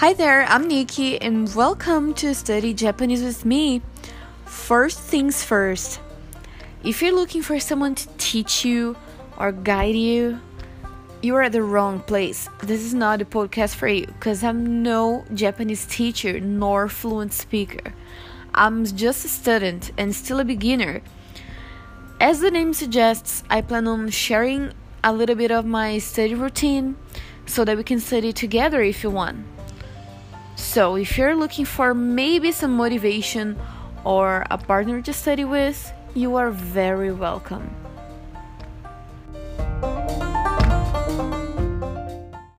Hi there, I'm Nikki, and welcome to Study Japanese with me. First things first, if you're looking for someone to teach you or guide you, you are at the wrong place. This is not a podcast for you because I'm no Japanese teacher nor fluent speaker. I'm just a student and still a beginner. As the name suggests, I plan on sharing a little bit of my study routine so that we can study together if you want. So, if you're looking for maybe some motivation or a partner to study with, you are very welcome.